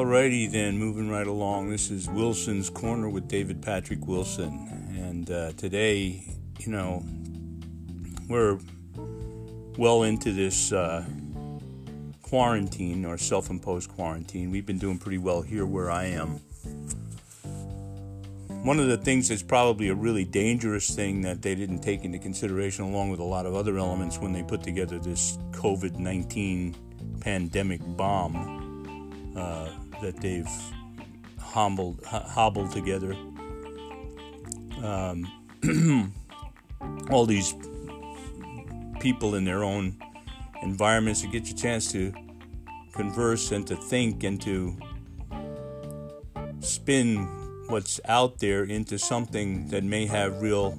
Alrighty then, moving right along. This is Wilson's Corner with David Patrick Wilson. And uh, today, you know, we're well into this uh, quarantine or self imposed quarantine. We've been doing pretty well here where I am. One of the things that's probably a really dangerous thing that they didn't take into consideration, along with a lot of other elements, when they put together this COVID 19 pandemic bomb uh, that they've hobbled, hobbled together. Um, all these people in their own environments to get you a chance to converse and to think and to spin what's out there into something that may have real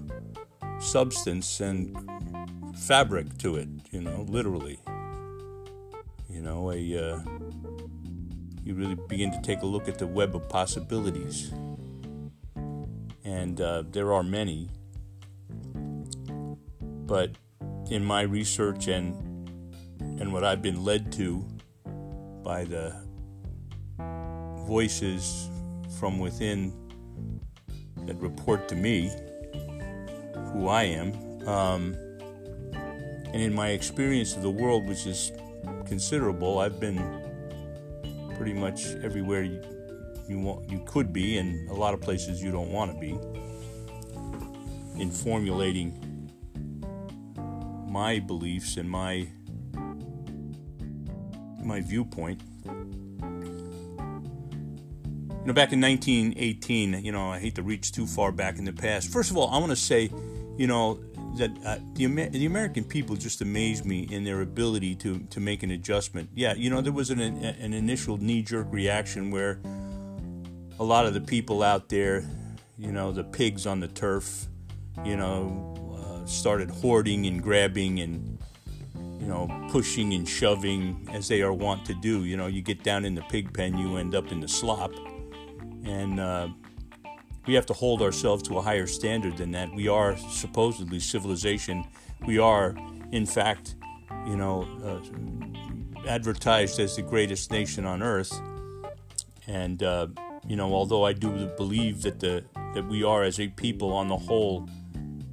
substance and fabric to it, you know, literally. You know, a uh, you really begin to take a look at the web of possibilities. And uh, there are many. But in my research and and what I've been led to by the voices from within that report to me who I am, um, and in my experience of the world, which is considerable, I've been pretty much everywhere you, you want you could be, and a lot of places you don't want to be. In formulating my beliefs and my my viewpoint. You know, back in 1918, you know, I hate to reach too far back in the past. First of all, I want to say, you know, that uh, the the American people just amaze me in their ability to to make an adjustment. Yeah, you know there was an an initial knee jerk reaction where a lot of the people out there, you know, the pigs on the turf, you know, uh, started hoarding and grabbing and you know pushing and shoving as they are wont to do. You know, you get down in the pig pen, you end up in the slop, and uh, we have to hold ourselves to a higher standard than that. We are supposedly civilization. We are, in fact, you know, uh, advertised as the greatest nation on earth. And uh, you know, although I do believe that the that we are as a people on the whole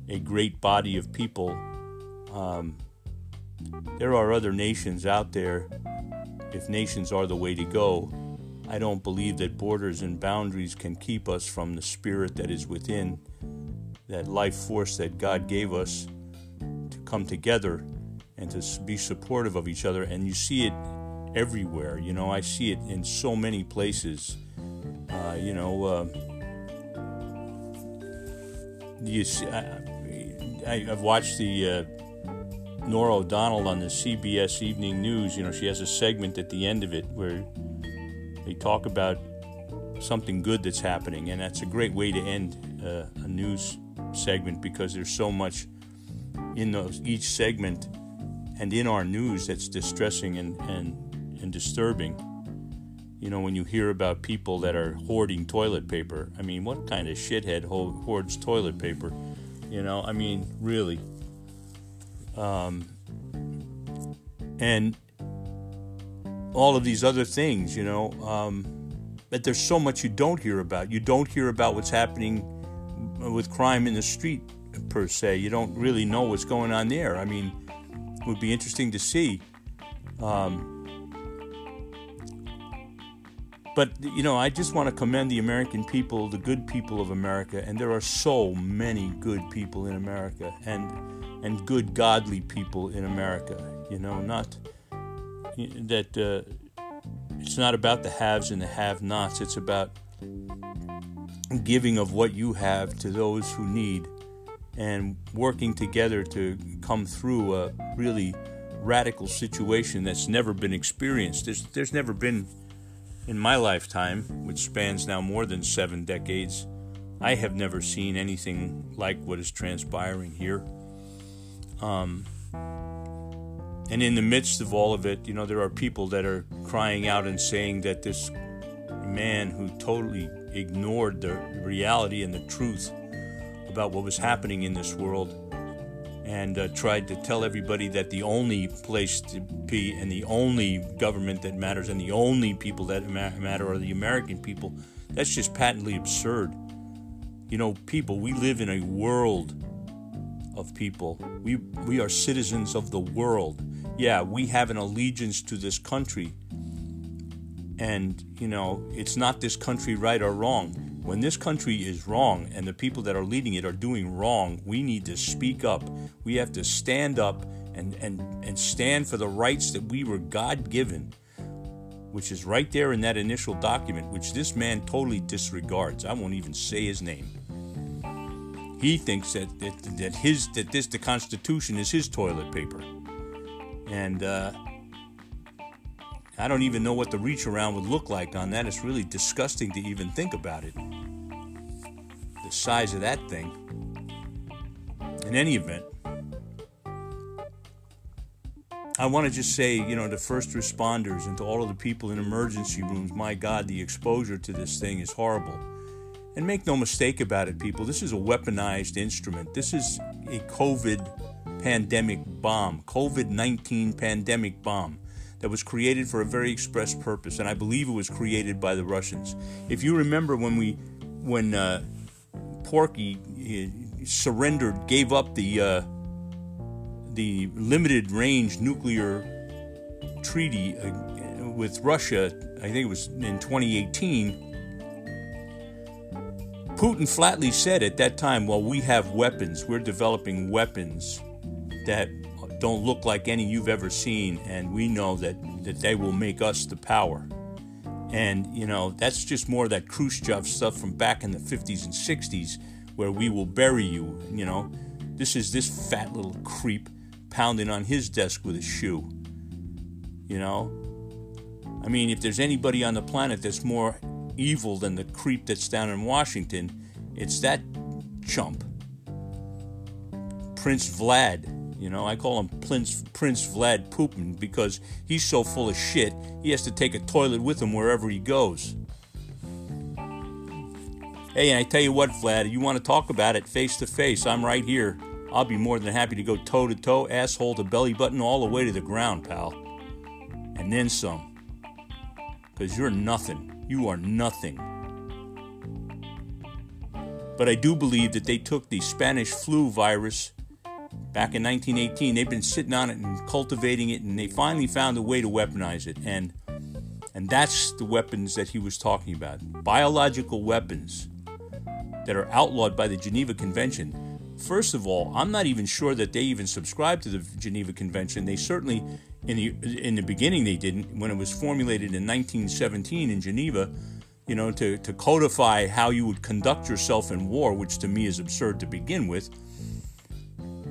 a great body of people, um, there are other nations out there. If nations are the way to go, I don't believe that borders and boundaries can keep us from the spirit that is within, that life force that God gave us to come together and to be supportive of each other. And you see it everywhere. You know, I see it in so many places. Uh, you know, uh, you see, I, have watched the uh, Norah O'Donnell on the CBS Evening News. You know, she has a segment at the end of it where they talk about something good that's happening, and that's a great way to end uh, a news segment because there's so much in those each segment and in our news that's distressing and, and, and disturbing. You know, when you hear about people that are hoarding toilet paper, I mean, what kind of shithead hoards toilet paper? You know, I mean, really. Um, and all of these other things, you know. Um, but there's so much you don't hear about. You don't hear about what's happening with crime in the street per se. You don't really know what's going on there. I mean, it would be interesting to see. Um, but you know, I just want to commend the American people, the good people of America, and there are so many good people in America, and and good godly people in America. You know, not that uh, it's not about the haves and the have-nots. It's about giving of what you have to those who need, and working together to come through a really radical situation that's never been experienced. There's, there's never been in my lifetime, which spans now more than seven decades. I have never seen anything like what is transpiring here. Um, and in the midst of all of it, you know, there are people that are crying out and saying that this man who totally ignored the reality and the truth about what was happening in this world and uh, tried to tell everybody that the only place to be and the only government that matters and the only people that matter are the American people. That's just patently absurd. You know, people, we live in a world people. We we are citizens of the world. Yeah, we have an allegiance to this country. And, you know, it's not this country right or wrong. When this country is wrong and the people that are leading it are doing wrong, we need to speak up. We have to stand up and, and, and stand for the rights that we were God given, which is right there in that initial document, which this man totally disregards. I won't even say his name. He thinks that, that, that his that this the Constitution is his toilet paper, and uh, I don't even know what the reach around would look like on that. It's really disgusting to even think about it. The size of that thing. In any event, I want to just say, you know, to first responders and to all of the people in emergency rooms, my God, the exposure to this thing is horrible. And make no mistake about it, people, this is a weaponized instrument. This is a COVID pandemic bomb, COVID 19 pandemic bomb that was created for a very express purpose, and I believe it was created by the Russians. If you remember when we, when uh, Porky uh, surrendered, gave up the uh, the limited range nuclear treaty uh, with Russia, I think it was in 2018. Putin flatly said at that time, well, we have weapons. We're developing weapons that don't look like any you've ever seen, and we know that, that they will make us the power. And, you know, that's just more of that Khrushchev stuff from back in the 50s and 60s where we will bury you, you know. This is this fat little creep pounding on his desk with a shoe, you know. I mean, if there's anybody on the planet that's more evil than the creep that's down in Washington, it's that chump. Prince Vlad you know, I call him Prince, Prince Vlad Putin because he's so full of shit, he has to take a toilet with him wherever he goes. Hey, and I tell you what, Vlad, you want to talk about it face to face, I'm right here. I'll be more than happy to go toe to toe, asshole to belly button, all the way to the ground, pal. And then some. Because you're nothing. You are nothing. But I do believe that they took the Spanish flu virus back in 1918. They've been sitting on it and cultivating it, and they finally found a way to weaponize it. And and that's the weapons that he was talking about biological weapons that are outlawed by the Geneva Convention. First of all, I'm not even sure that they even subscribe to the Geneva Convention. They certainly, in the in the beginning, they didn't. When it was formulated in 1917 in Geneva, you know, to, to codify how you would conduct yourself in war, which to me is absurd to begin with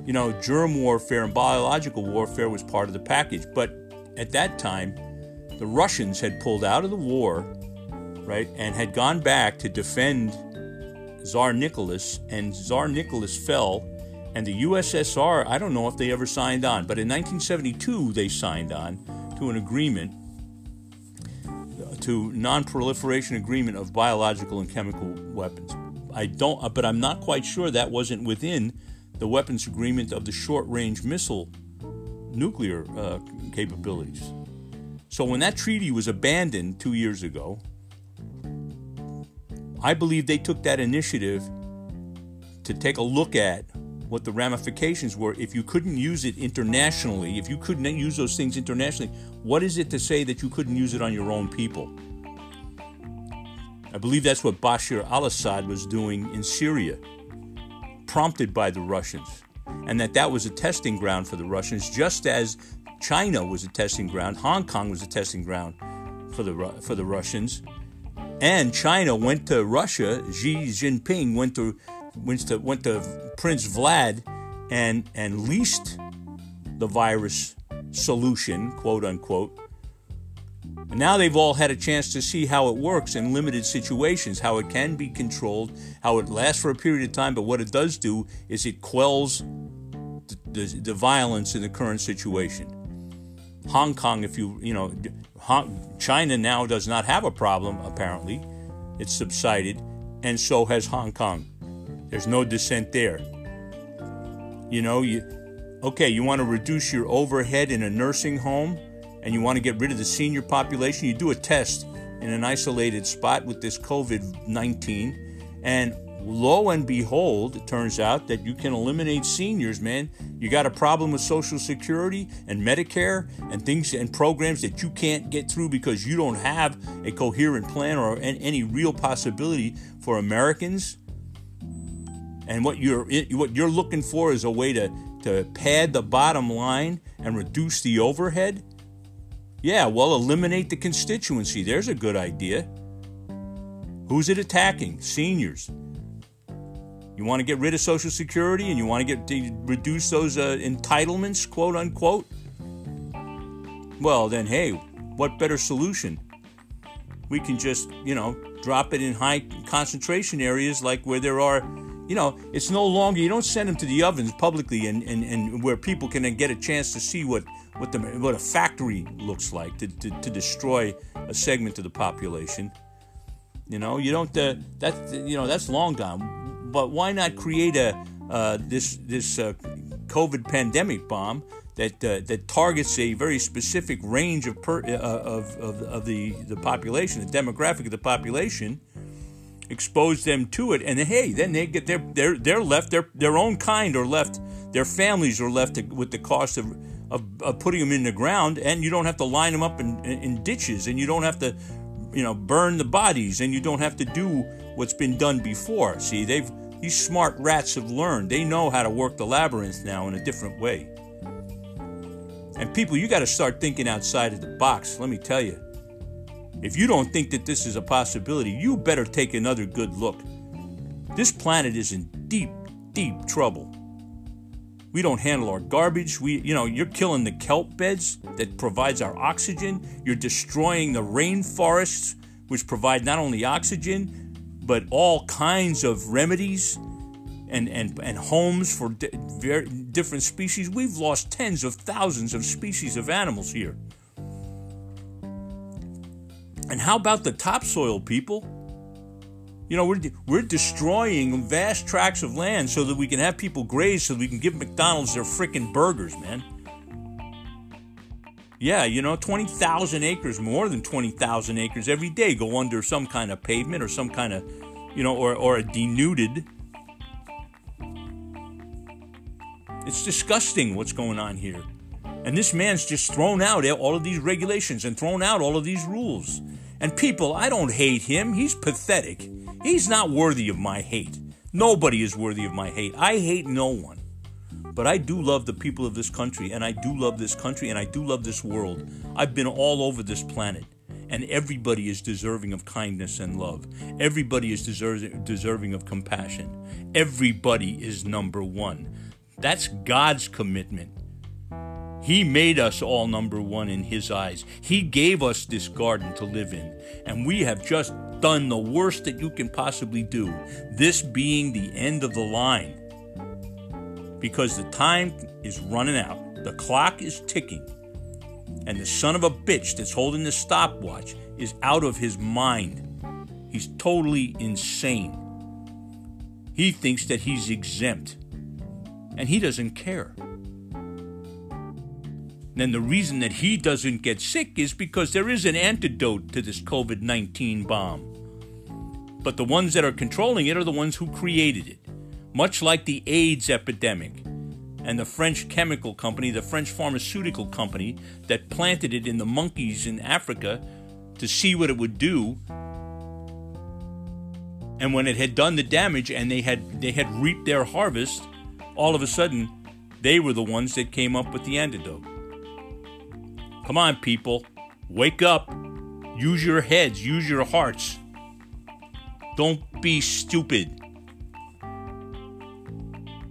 you know, germ warfare and biological warfare was part of the package. But at that time, the Russians had pulled out of the war, right, and had gone back to defend Tsar Nicholas, and Tsar Nicholas fell, and the USSR, I don't know if they ever signed on, but in 1972 they signed on to an agreement, to non-proliferation agreement of biological and chemical weapons. I don't, but I'm not quite sure that wasn't within the weapons agreement of the short range missile nuclear uh, capabilities. So when that treaty was abandoned two years ago, I believe they took that initiative to take a look at what the ramifications were if you couldn't use it internationally, if you couldn't use those things internationally, what is it to say that you couldn't use it on your own people? I believe that's what Bashar al Assad was doing in Syria prompted by the Russians, and that that was a testing ground for the Russians, just as China was a testing ground, Hong Kong was a testing ground for the for the Russians, and China went to Russia. Xi Jinping went to went to went to Prince Vlad and and leased the virus solution, quote unquote, and now they've all had a chance to see how it works in limited situations, how it can be controlled, how it lasts for a period of time, but what it does do is it quells the, the, the violence in the current situation. Hong Kong, if you, you know, China now does not have a problem, apparently. It's subsided, and so has Hong Kong. There's no dissent there. You know, you, okay, you want to reduce your overhead in a nursing home and you want to get rid of the senior population, you do a test in an isolated spot with this COVID 19. And lo and behold, it turns out that you can eliminate seniors, man. You got a problem with Social Security and Medicare and things and programs that you can't get through because you don't have a coherent plan or any real possibility for Americans. And what you're what you're looking for is a way to to pad the bottom line and reduce the overhead. Yeah, well, eliminate the constituency. There's a good idea. Who's it attacking? Seniors. You want to get rid of Social Security and you want to get to reduce those uh, entitlements, quote unquote. Well, then, hey, what better solution? We can just, you know, drop it in high concentration areas like where there are, you know, it's no longer, you don't send them to the ovens publicly and, and, and where people can then get a chance to see what, what, the, what a factory looks like to, to, to destroy a segment of the population. You know, you don't, uh, that, you know, that's long gone but why not create a uh, this this uh, COVID pandemic bomb that uh, that targets a very specific range of, per, uh, of, of, of the the population, the demographic of the population, expose them to it, and hey, then they get their they're they're left their their own kind are left, their families are left with the cost of. Of, of putting them in the ground, and you don't have to line them up in, in, in ditches, and you don't have to you know burn the bodies and you don't have to do what's been done before. See they've these smart rats have learned. They know how to work the labyrinth now in a different way. And people you got to start thinking outside of the box let me tell you if you don't think that this is a possibility you better take another good look this planet is in deep deep trouble we don't handle our garbage. We, you know, you're killing the kelp beds that provides our oxygen. You're destroying the rainforests, which provide not only oxygen, but all kinds of remedies and, and, and homes for di- different species. We've lost tens of thousands of species of animals here. And how about the topsoil people? You know, we're, we're destroying vast tracts of land so that we can have people graze so we can give McDonald's their freaking burgers, man. Yeah, you know, 20,000 acres, more than 20,000 acres every day go under some kind of pavement or some kind of, you know, or, or a denuded. It's disgusting what's going on here. And this man's just thrown out all of these regulations and thrown out all of these rules. And people, I don't hate him. He's pathetic. He's not worthy of my hate. Nobody is worthy of my hate. I hate no one. But I do love the people of this country, and I do love this country, and I do love this world. I've been all over this planet, and everybody is deserving of kindness and love. Everybody is deserving, deserving of compassion. Everybody is number one. That's God's commitment. He made us all number one in His eyes. He gave us this garden to live in, and we have just done the worst that you can possibly do, this being the end of the line. Because the time is running out, the clock is ticking, and the son of a bitch that's holding the stopwatch is out of his mind. He's totally insane. He thinks that he's exempt, and he doesn't care. And then the reason that he doesn't get sick is because there is an antidote to this COVID 19 bomb. But the ones that are controlling it are the ones who created it. Much like the AIDS epidemic and the French chemical company, the French pharmaceutical company that planted it in the monkeys in Africa to see what it would do. And when it had done the damage and they had they had reaped their harvest, all of a sudden they were the ones that came up with the antidote. Come on, people. Wake up. Use your heads. Use your hearts. Don't be stupid.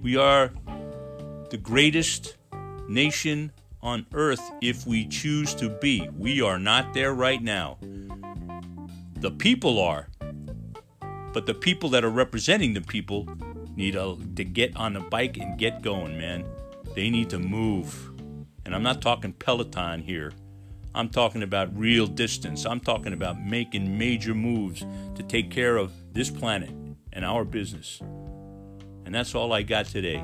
We are the greatest nation on earth if we choose to be. We are not there right now. The people are. But the people that are representing the people need to, to get on the bike and get going, man. They need to move. And I'm not talking Peloton here. I'm talking about real distance. I'm talking about making major moves to take care of this planet and our business. And that's all I got today.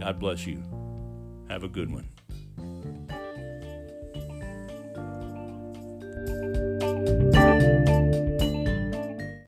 God bless you. Have a good one.